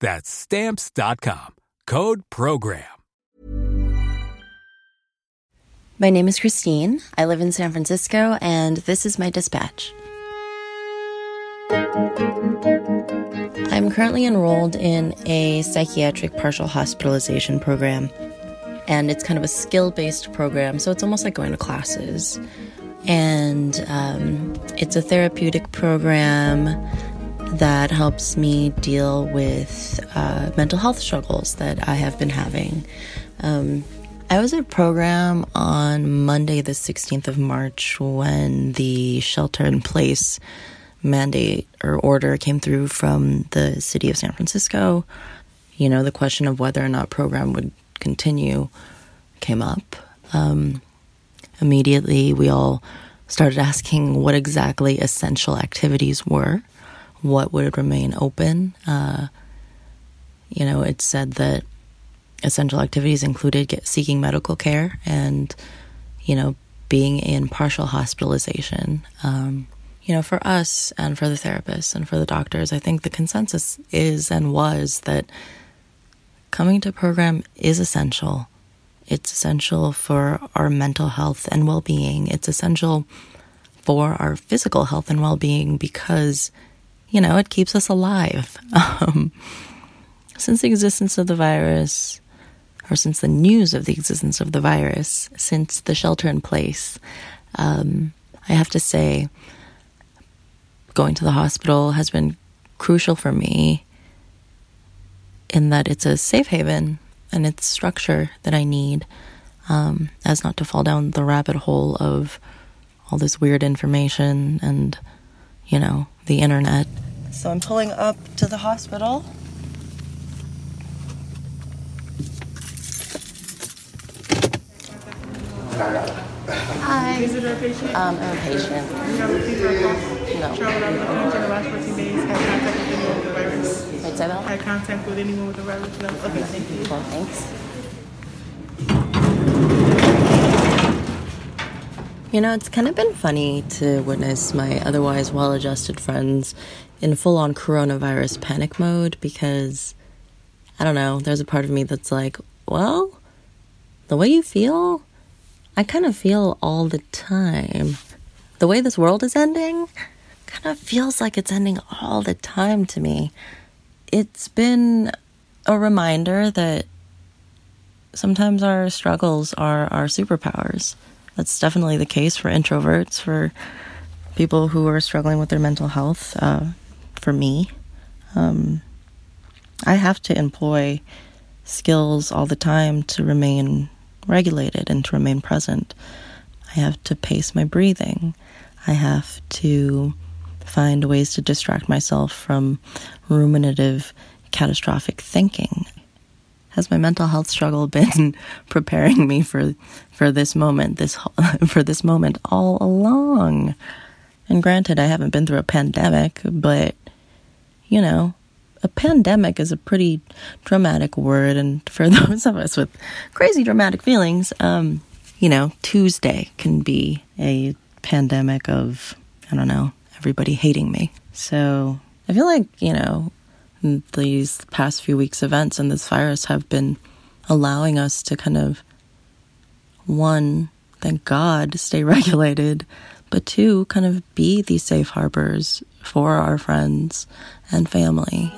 That's stamps.com. Code program. My name is Christine. I live in San Francisco, and this is my dispatch. I'm currently enrolled in a psychiatric partial hospitalization program, and it's kind of a skill based program, so it's almost like going to classes. And um, it's a therapeutic program that helps me deal with uh, mental health struggles that I have been having. Um, I was at program on Monday, the 16th of March, when the shelter in place mandate or order came through from the city of San Francisco. You know, the question of whether or not program would continue came up. Um, immediately, we all started asking what exactly essential activities were what would remain open. Uh, you know, it said that essential activities included get, seeking medical care and, you know, being in partial hospitalization. Um, you know, for us and for the therapists and for the doctors, I think the consensus is and was that coming to program is essential. It's essential for our mental health and well being. It's essential for our physical health and well being because you know, it keeps us alive. Um, since the existence of the virus, or since the news of the existence of the virus, since the shelter in place, um, I have to say, going to the hospital has been crucial for me in that it's a safe haven and it's structure that I need um, as not to fall down the rabbit hole of all this weird information and, you know, the internet. So I'm pulling up to the hospital. Hi. Is it a patient? Um, I'm a patient. You have a fever or cough? No. Travel out of the country in the last 14 days? Had contact with anyone with the virus? Wait, say that? Had contact with anyone with the virus? No? Okay, thank you. Well, thanks. You know, it's kind of been funny to witness my otherwise well adjusted friends in full on coronavirus panic mode because I don't know, there's a part of me that's like, well, the way you feel, I kind of feel all the time. The way this world is ending kind of feels like it's ending all the time to me. It's been a reminder that sometimes our struggles are our superpowers. That's definitely the case for introverts, for people who are struggling with their mental health. Uh, for me. Um, I have to employ skills all the time to remain regulated and to remain present. I have to pace my breathing. I have to find ways to distract myself from ruminative, catastrophic thinking. Has my mental health struggle been preparing me for for this moment, this for this moment all along? And granted, I haven't been through a pandemic, but you know, a pandemic is a pretty dramatic word. And for those of us with crazy dramatic feelings, um, you know, Tuesday can be a pandemic of, I don't know, everybody hating me. So I feel like, you know, these past few weeks' events and this virus have been allowing us to kind of, one, thank God, stay regulated, but two, kind of be these safe harbors for our friends and family.